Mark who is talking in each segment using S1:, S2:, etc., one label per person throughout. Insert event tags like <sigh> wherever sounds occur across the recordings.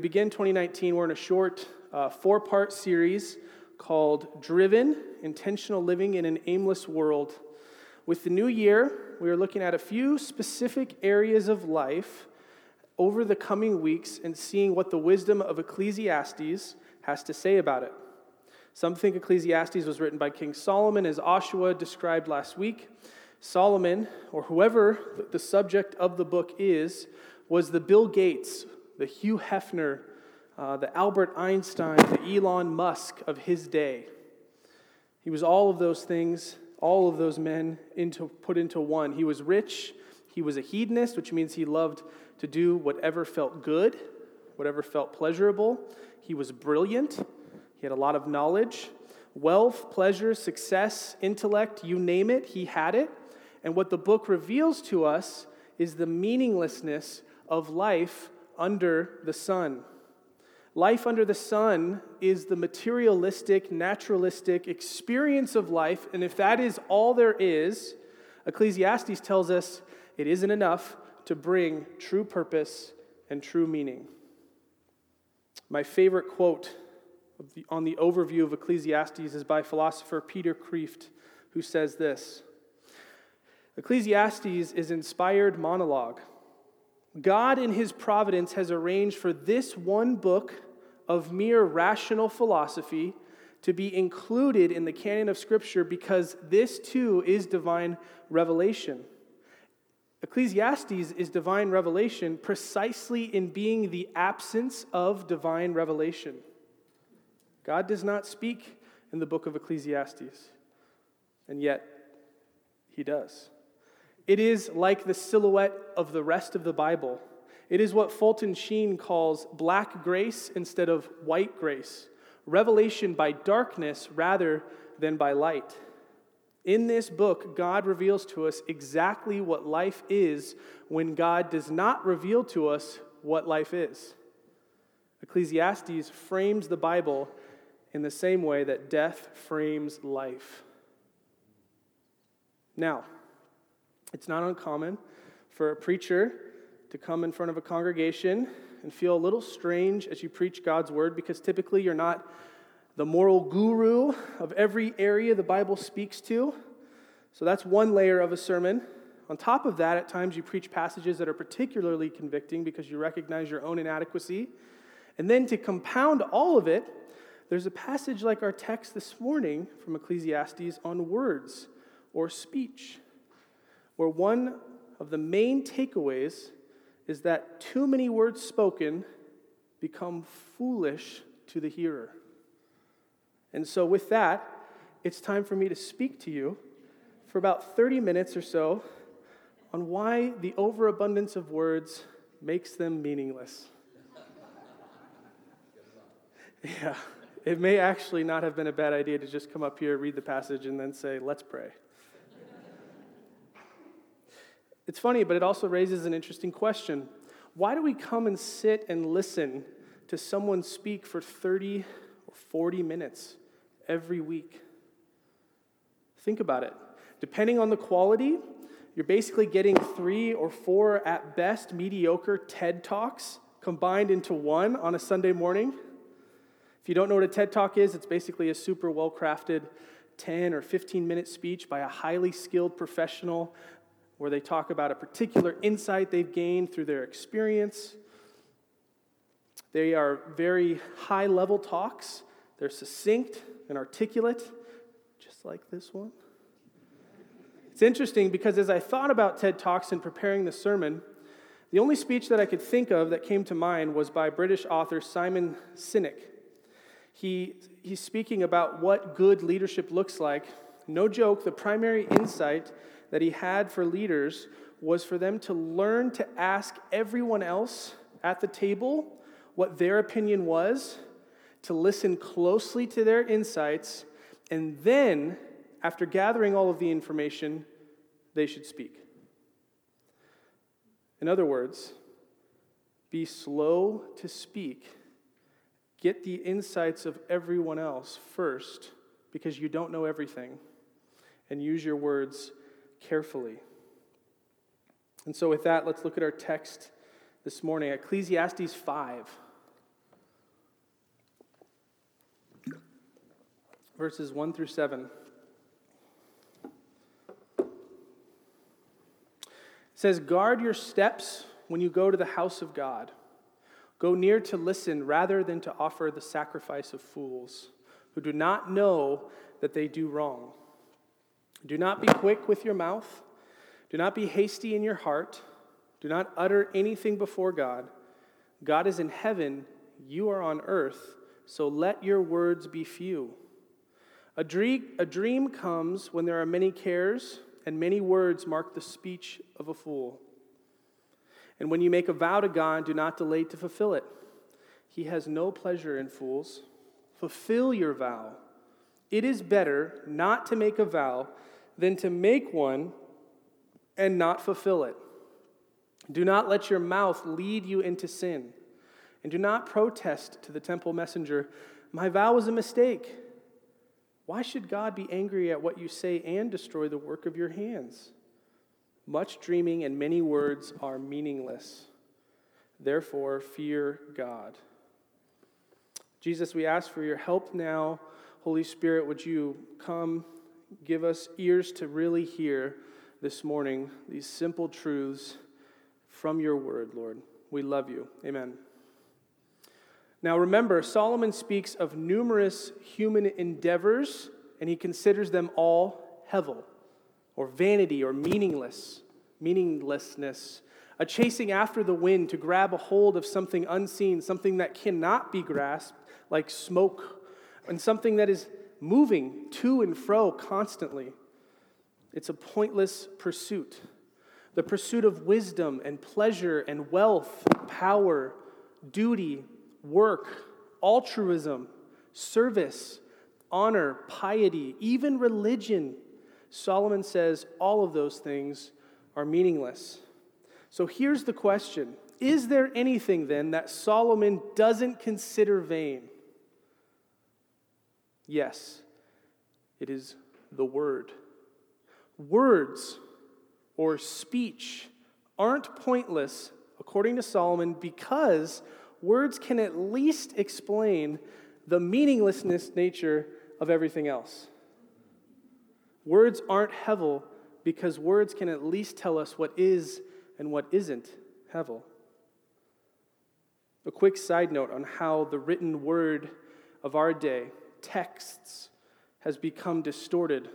S1: Begin 2019, we're in a short uh, four part series called Driven Intentional Living in an Aimless World. With the new year, we are looking at a few specific areas of life over the coming weeks and seeing what the wisdom of Ecclesiastes has to say about it. Some think Ecclesiastes was written by King Solomon, as Oshawa described last week. Solomon, or whoever the subject of the book is, was the Bill Gates the Hugh Hefner, uh, the Albert Einstein, the Elon Musk of his day. He was all of those things, all of those men into, put into one. He was rich, he was a hedonist, which means he loved to do whatever felt good, whatever felt pleasurable. He was brilliant, he had a lot of knowledge. Wealth, pleasure, success, intellect, you name it, he had it. And what the book reveals to us is the meaninglessness of life under the sun. Life under the sun is the materialistic, naturalistic experience of life, and if that is all there is, Ecclesiastes tells us it isn't enough to bring true purpose and true meaning. My favorite quote on the overview of Ecclesiastes is by philosopher Peter Kreeft, who says this Ecclesiastes is inspired monologue God, in his providence, has arranged for this one book of mere rational philosophy to be included in the canon of Scripture because this too is divine revelation. Ecclesiastes is divine revelation precisely in being the absence of divine revelation. God does not speak in the book of Ecclesiastes, and yet he does. It is like the silhouette of the rest of the Bible. It is what Fulton Sheen calls black grace instead of white grace, revelation by darkness rather than by light. In this book, God reveals to us exactly what life is when God does not reveal to us what life is. Ecclesiastes frames the Bible in the same way that death frames life. Now, it's not uncommon for a preacher to come in front of a congregation and feel a little strange as you preach God's word because typically you're not the moral guru of every area the Bible speaks to. So that's one layer of a sermon. On top of that, at times you preach passages that are particularly convicting because you recognize your own inadequacy. And then to compound all of it, there's a passage like our text this morning from Ecclesiastes on words or speech where one of the main takeaways is that too many words spoken become foolish to the hearer. And so, with that, it's time for me to speak to you for about 30 minutes or so on why the overabundance of words makes them meaningless. yeah, it may actually not have been a bad idea to just come up here, read the passage, and then say, let's pray. It's funny, but it also raises an interesting question. Why do we come and sit and listen to someone speak for 30 or 40 minutes every week? Think about it. Depending on the quality, you're basically getting three or four, at best, mediocre TED Talks combined into one on a Sunday morning. If you don't know what a TED Talk is, it's basically a super well crafted 10 or 15 minute speech by a highly skilled professional where they talk about a particular insight they've gained through their experience. They are very high level talks, they're succinct and articulate, just like this one. It's interesting because as I thought about TED Talks in preparing the sermon, the only speech that I could think of that came to mind was by British author Simon Sinek. He, he's speaking about what good leadership looks like. No joke, the primary insight that he had for leaders was for them to learn to ask everyone else at the table what their opinion was, to listen closely to their insights, and then, after gathering all of the information, they should speak. In other words, be slow to speak. Get the insights of everyone else first because you don't know everything. And use your words carefully. And so, with that, let's look at our text this morning Ecclesiastes 5. Verses 1 through 7. It says, Guard your steps when you go to the house of God. Go near to listen rather than to offer the sacrifice of fools who do not know that they do wrong. Do not be quick with your mouth. Do not be hasty in your heart. Do not utter anything before God. God is in heaven, you are on earth, so let your words be few. A dream, a dream comes when there are many cares, and many words mark the speech of a fool. And when you make a vow to God, do not delay to fulfill it. He has no pleasure in fools. Fulfill your vow. It is better not to make a vow than to make one and not fulfill it. Do not let your mouth lead you into sin. And do not protest to the temple messenger, My vow was a mistake. Why should God be angry at what you say and destroy the work of your hands? Much dreaming and many words are meaningless. Therefore, fear God. Jesus, we ask for your help now. Holy Spirit, would you come, give us ears to really hear this morning these simple truths from your word, Lord. We love you. Amen. Now remember, Solomon speaks of numerous human endeavors, and he considers them all hevel, or vanity, or meaningless, meaninglessness, a chasing after the wind to grab a hold of something unseen, something that cannot be grasped, like smoke, and something that is moving to and fro constantly. It's a pointless pursuit. The pursuit of wisdom and pleasure and wealth, power, duty, work, altruism, service, honor, piety, even religion. Solomon says all of those things are meaningless. So here's the question Is there anything then that Solomon doesn't consider vain? Yes, it is the word. Words or speech aren't pointless, according to Solomon, because words can at least explain the meaninglessness nature of everything else. Words aren't hevel because words can at least tell us what is and what isn't hevel. A quick side note on how the written word of our day, texts, has become distorted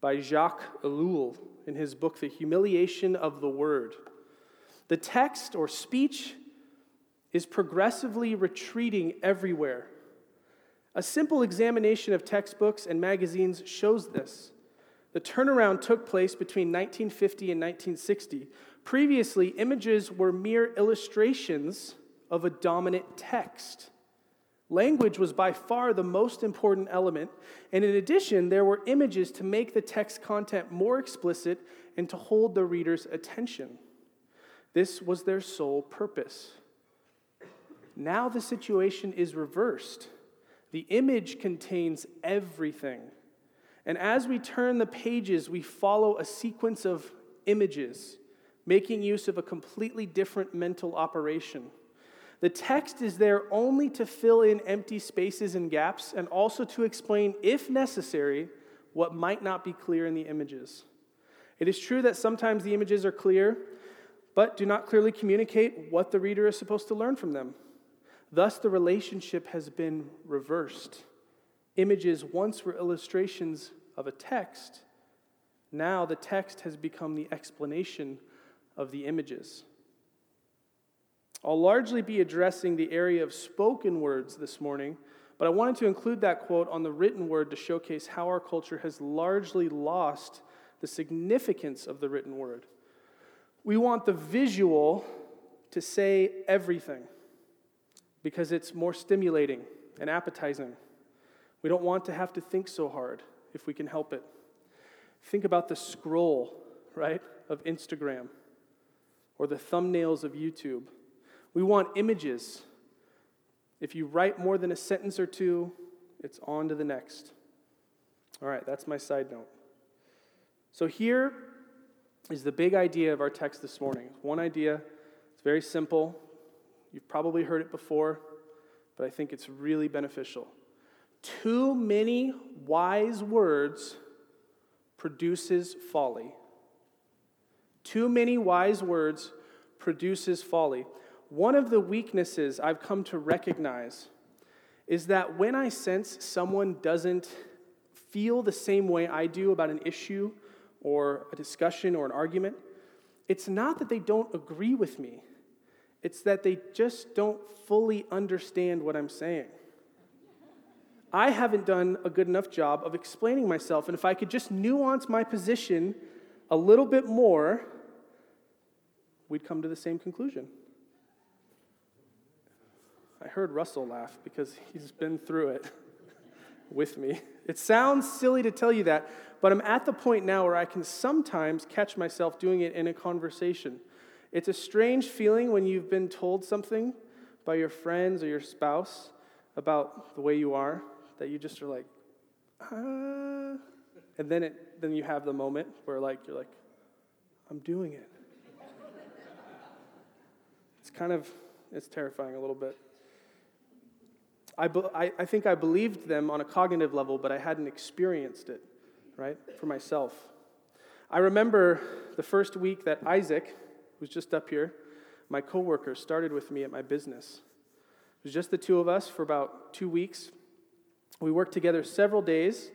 S1: by Jacques Ellul in his book, The Humiliation of the Word. The text or speech is progressively retreating everywhere. A simple examination of textbooks and magazines shows this. The turnaround took place between 1950 and 1960. Previously, images were mere illustrations of a dominant text. Language was by far the most important element, and in addition, there were images to make the text content more explicit and to hold the reader's attention. This was their sole purpose. Now the situation is reversed. The image contains everything. And as we turn the pages, we follow a sequence of images, making use of a completely different mental operation. The text is there only to fill in empty spaces and gaps and also to explain, if necessary, what might not be clear in the images. It is true that sometimes the images are clear, but do not clearly communicate what the reader is supposed to learn from them. Thus, the relationship has been reversed. Images once were illustrations of a text. Now, the text has become the explanation of the images. I'll largely be addressing the area of spoken words this morning, but I wanted to include that quote on the written word to showcase how our culture has largely lost the significance of the written word. We want the visual to say everything. because it's more stimulating and appetizing. We don't want to have to think so hard if we can help it. Think about the scroll, right, of Instagram or the thumbnails of YouTube. We want images. If you write more than a sentence or two, it's on to the next. All right, that's my side note. So here is the big idea of our text this morning. One idea, it's very simple. You've probably heard it before, but I think it's really beneficial. Too many wise words produces folly. Too many wise words produces folly. One of the weaknesses I've come to recognize is that when I sense someone doesn't feel the same way I do about an issue or a discussion or an argument, it's not that they don't agree with me, it's that they just don't fully understand what I'm saying. I haven't done a good enough job of explaining myself, and if I could just nuance my position a little bit more, we'd come to the same conclusion. I heard Russell laugh because he's been through it <laughs> with me. It sounds silly to tell you that, but I'm at the point now where I can sometimes catch myself doing it in a conversation. It's a strange feeling when you've been told something by your friends or your spouse about the way you are that you just are like, ah. And then, it, then you have the moment where like, you're like, I'm doing it. it's kind of, it's terrifying a little bit. I, be, I, I think I believed them on a cognitive level, but I hadn't experienced it, right, for myself. I remember the first week that Isaac, who's just up here, my coworker, started with me at my business. It was just the two of us for about two weeks. We worked together several days,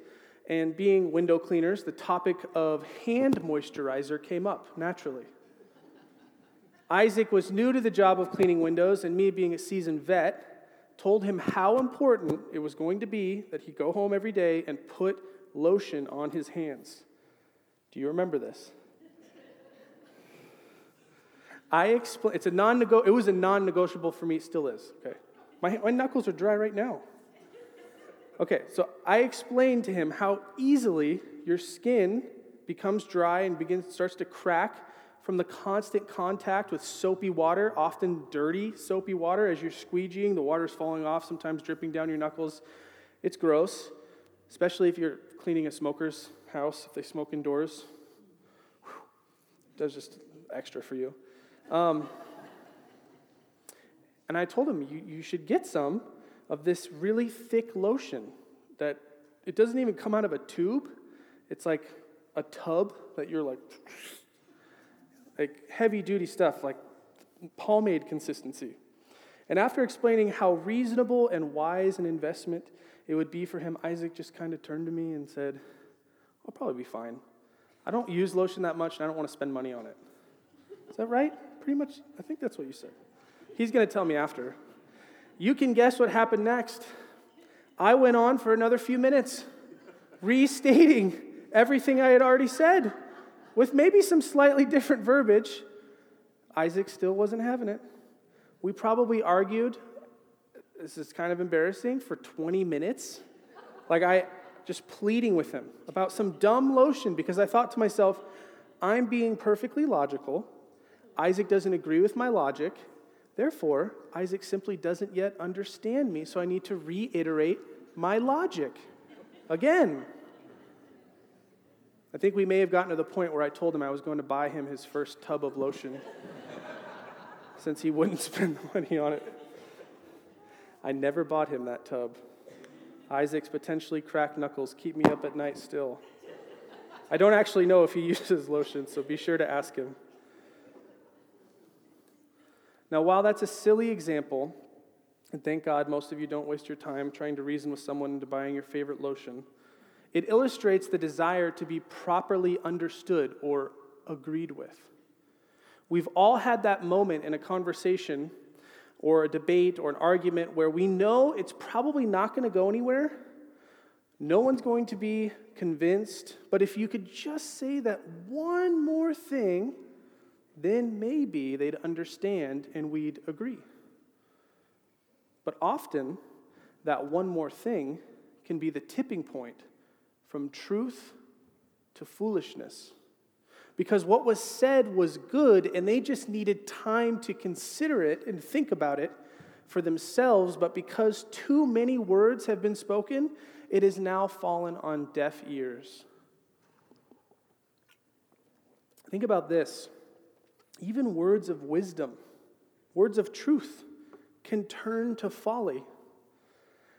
S1: and being window cleaners, the topic of hand moisturizer came up naturally. Isaac was new to the job of cleaning windows, and me being a seasoned vet, told him how important it was going to be that he go home every day and put lotion on his hands. Do you remember this? I explain. It's a non It was a non-negotiable for me. It still is. Okay, my my knuckles are dry right now. Okay, so I explained to him how easily your skin becomes dry and begins starts to crack from the constant contact with soapy water, often dirty soapy water as you're squeegeeing. The water's falling off, sometimes dripping down your knuckles. It's gross, especially if you're cleaning a smoker's house, if they smoke indoors. Does just extra for you. Um, and I told him, you, you should get some of this really thick lotion that it doesn't even come out of a tube. It's like a tub that you're like like heavy duty stuff, like pomade consistency. And after explaining how reasonable and wise an investment it would be for him, Isaac just kind of turned to me and said, I'll probably be fine. I don't use lotion that much and I don't want to spend money on it. Is that right? Pretty much, I think that's what you said. He's going to tell me after. You can guess what happened next. I went on for another few minutes, restating everything I had already said with maybe some slightly different verbiage, Isaac still wasn't having it. We probably argued, this is kind of embarrassing, for 20 minutes. Like I just pleading with him about some dumb lotion because I thought to myself, I'm being perfectly logical. Isaac doesn't agree with my logic. Therefore, Isaac simply doesn't yet understand me, so I need to reiterate my logic again. I think we may have gotten to the point where I told him I was going to buy him his first tub of lotion <laughs> since he wouldn't <laughs> spend the money on it. I never bought him that tub. Isaac's potentially cracked knuckles keep me up at night still. I don't actually know if he <laughs> uses lotion, so be sure to ask him. Now, while that's a silly example, and thank God most of you don't waste your time trying to reason with someone into buying your favorite lotion. It illustrates the desire to be properly understood or agreed with. We've all had that moment in a conversation or a debate or an argument where we know it's probably not going to go anywhere. No one's going to be convinced, but if you could just say that one more thing, then maybe they'd understand and we'd agree. But often, that one more thing can be the tipping point from truth to foolishness. Because what was said was good, and they just needed time to consider it and think about it for themselves. But because too many words have been spoken, it has now fallen on deaf ears. Think about this even words of wisdom, words of truth, can turn to folly.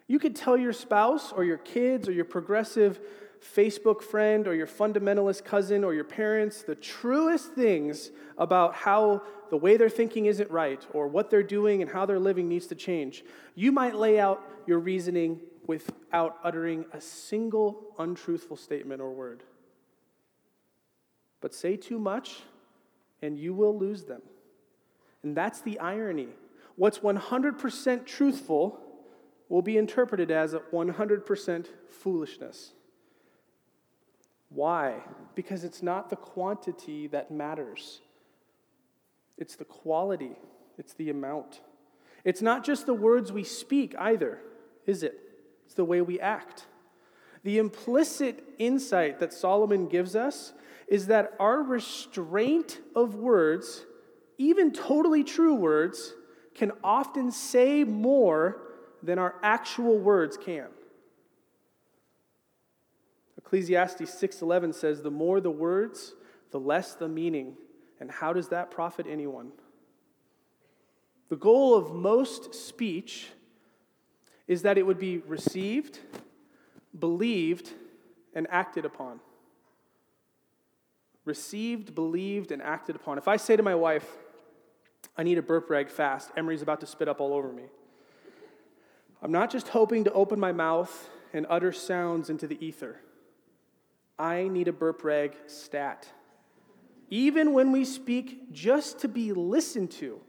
S1: You could tell your spouse or your kids or your progressive Facebook friend or your fundamentalist cousin or your parents the truest things about how the way they're thinking isn't right or what they're doing and how they're living needs to change. You might lay out your reasoning without uttering a single untruthful statement or word. But say too much, and you will lose them. And that's the irony. What's 100% truthful will be interpreted as 100% foolishness. Why? Because it's not the quantity that matters, it's the quality, it's the amount. It's not just the words we speak either, is it? It's the way we act. The implicit insight that Solomon gives us is that our restraint of words, even totally true words, can often say more than our actual words can. Ecclesiastes 6:11 says the more the words, the less the meaning. And how does that profit anyone? The goal of most speech is that it would be received, believed, and acted upon. Received, believed, and acted upon. If I say to my wife, I need a burp rag fast, Emery's about to spit up all over me. I'm not just hoping to open my mouth and utter sounds into the ether. I need a burp rag stat. Even when we speak just to be listened to,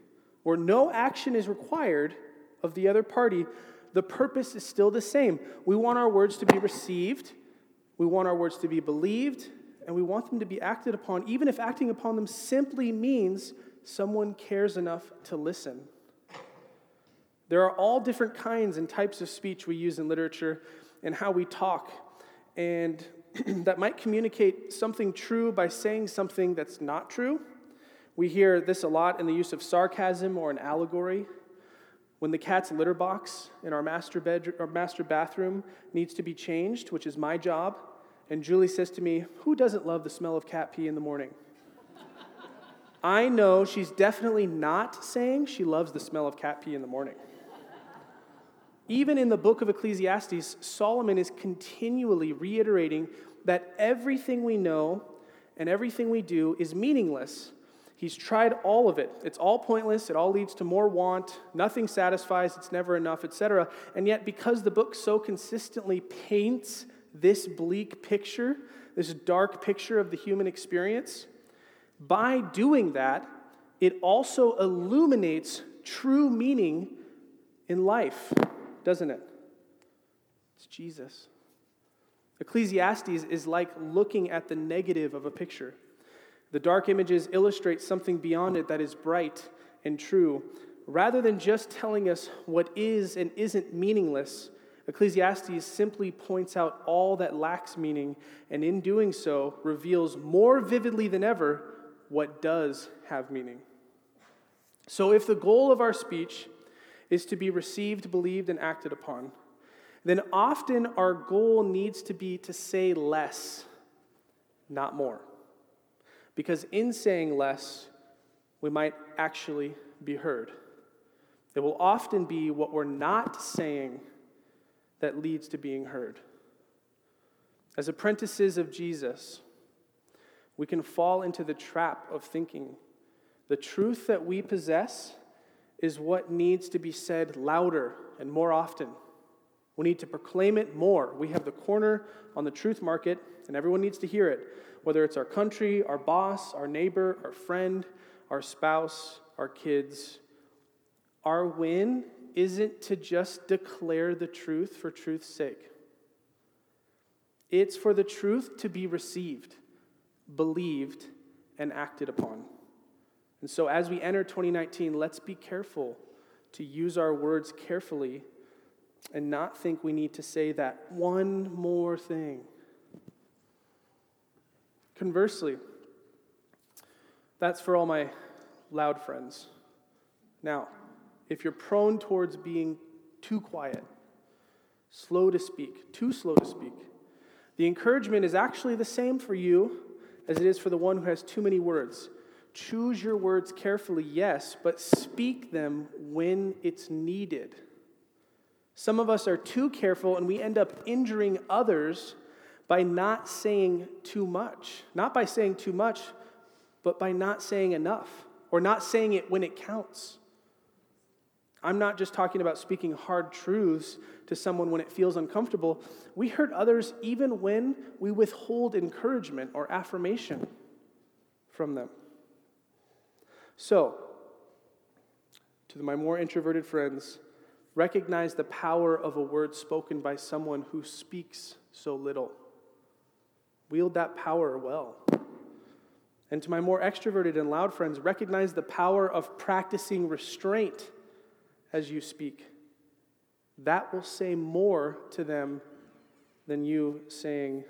S1: where no action is required of the other party, the purpose is still the same. We want our words to be received, we want our words to be believed, and we want them to be acted upon, even if acting upon them simply means someone cares enough to listen. There are all different kinds and types of speech we use in literature and how we talk, and <clears throat> that might communicate something true by saying something that's not true. We hear this a lot in the use of sarcasm or an allegory. When the cat's litter box in our master, bedroom, our master bathroom needs to be changed, which is my job, and Julie says to me, Who doesn't love the smell of cat pee in the morning? <laughs> I know she's definitely not saying she loves the smell of cat pee in the morning. Even in the book of Ecclesiastes, Solomon is continually reiterating that everything we know and everything we do is meaningless. He's tried all of it. It's all pointless. It all leads to more want. Nothing satisfies. It's never enough, etc. And yet, because the book so consistently paints this bleak picture, this dark picture of the human experience, by doing that, it also illuminates true meaning in life doesn't it? It's Jesus. Ecclesiastes is like looking at the negative of a picture. The dark images illustrate something beyond it that is bright and true. Rather than just telling us what is and isn't meaningless, Ecclesiastes simply points out all that lacks meaning, and in doing so, reveals more vividly than ever what does have meaning. So, if the goal of our speech is to be received, believed, and acted upon, then often our goal needs to be to say less, not more. Because in saying less, we might actually be heard. It will often be what we're not saying that leads to being heard. As apprentices of Jesus, we can fall into the trap of thinking the truth that we possess is what needs to be said louder and more often. We need to proclaim it more. We have the corner on the truth market, and everyone needs to hear it, whether it's our country, our boss, our neighbor, our friend, our spouse, our kids. Our win isn't to just declare the truth for truth's sake, it's for the truth to be received, believed, and acted upon. And so, as we enter 2019, let's be careful to use our words carefully and not think we need to say that one more thing. Conversely, that's for all my loud friends. Now, if you're prone towards being too quiet, slow to speak, too slow to speak, the encouragement is actually the same for you as it is for the one who has too many words. Choose your words carefully, yes, but speak them when it's needed. Some of us are too careful and we end up injuring others by not saying too much. Not by saying too much, but by not saying enough or not saying it when it counts. I'm not just talking about speaking hard truths to someone when it feels uncomfortable. We hurt others even when we withhold encouragement or affirmation from them. So, to my more introverted friends, recognize the power of a word spoken by someone who speaks so little. Wield that power well. And to my more extroverted and loud friends, recognize the power of practicing restraint as you speak. That will say more to them than you saying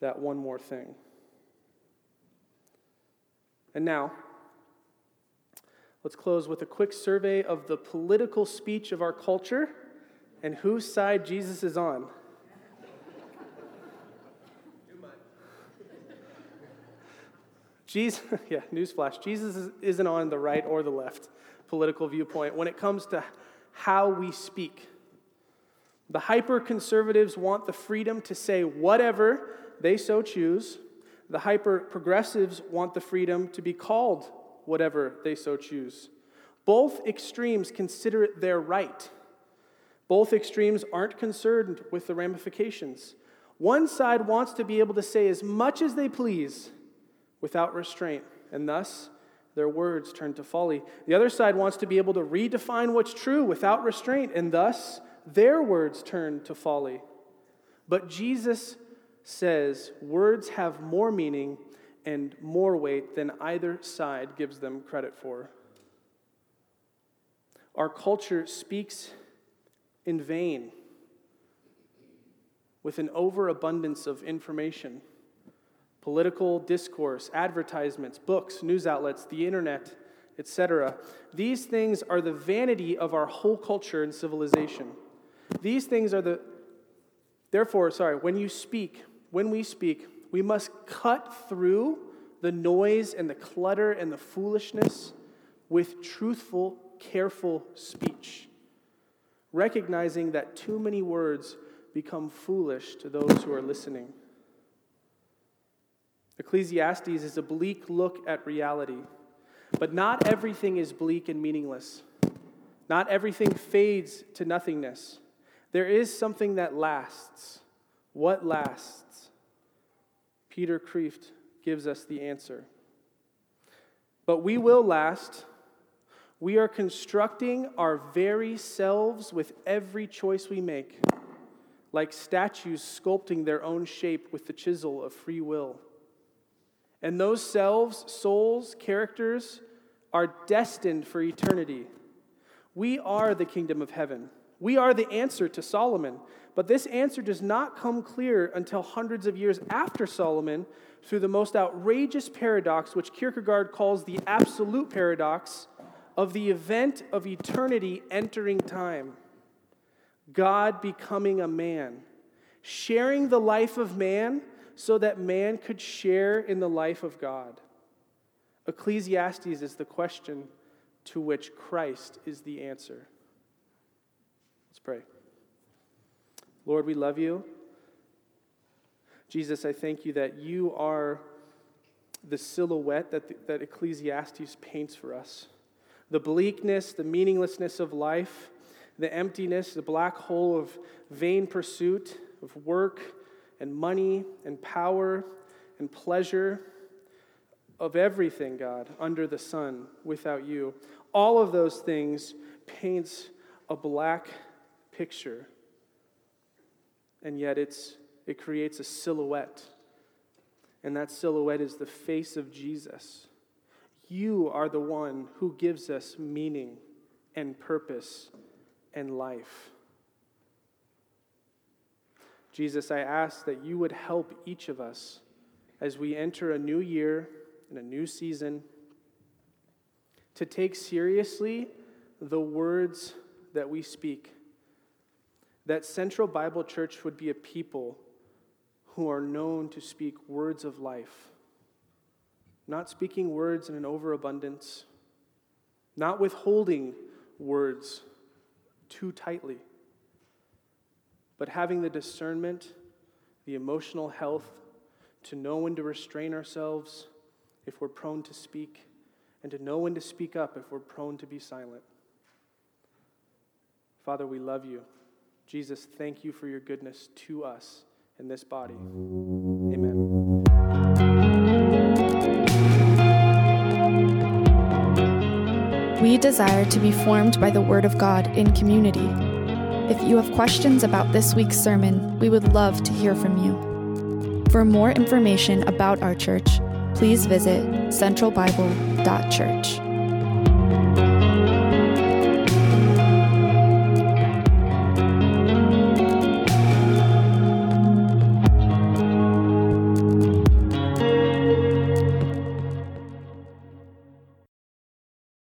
S1: that one more thing. And now, let's close with a quick survey of the political speech of our culture and whose side Jesus is on. Jesus, <laughs> yeah, newsflash. Jesus isn't on the right or the left political viewpoint when it comes to how we speak. The hyper conservatives want the freedom to say whatever they so choose. The hyper progressives want the freedom to be called whatever they so choose. Both extremes consider it their right. Both extremes aren't concerned with the ramifications. One side wants to be able to say as much as they please without restraint, and thus their words turn to folly. The other side wants to be able to redefine what's true without restraint, and thus their words turn to folly. But Jesus says words have more meaning and more weight than either side gives them credit for. Our culture speaks in vain with an overabundance of information political discourse, advertisements, books, news outlets, the internet, etc. These things are the vanity of our whole culture and civilization. These things are the, therefore, sorry, when you speak, when we speak, we must cut through the noise and the clutter and the foolishness with truthful, careful speech, recognizing that too many words become foolish to those who are listening. Ecclesiastes is a bleak look at reality. But not everything is bleak and meaningless. Not everything fades to nothingness. There is something that lasts. What lasts? Peter Kreeft gives us the answer. But we will last. We are constructing our very selves with every choice we make, like statues sculpting their own shape with the chisel of free will. And those selves, souls, characters are destined for eternity. We are the kingdom of heaven. We are the answer to Solomon. But this answer does not come clear until hundreds of years after Solomon through the most outrageous paradox, which Kierkegaard calls the absolute paradox of the event of eternity entering time. God becoming a man, sharing the life of man so that man could share in the life of God. Ecclesiastes is the question to which Christ is the answer. Let's pray. Lord, we love you. Jesus, I thank you that you are the silhouette that, the, that Ecclesiastes paints for us. The bleakness, the meaninglessness of life, the emptiness, the black hole of vain pursuit, of work, and money and power and pleasure of everything, God, under the sun without you. All of those things paints a black picture. And yet it's, it creates a silhouette. And that silhouette is the face of Jesus. You are the one who gives us meaning and purpose and life. Jesus, I ask that you would help each of us as we enter a new year and a new season to take seriously the words that we speak. That Central Bible Church would be a people who are known to speak words of life, not speaking words in an overabundance, not withholding words too tightly, but having the discernment, the emotional health to know when to restrain ourselves if we're prone to speak, and to know when to speak up if we're prone to be silent. Father, we love you. Jesus, thank you for your goodness to us in this body. Amen.
S2: We desire to be formed by the Word of God in community. If you have questions about this week's sermon, we would love to hear from you. For more information about our church, please visit centralbible.church.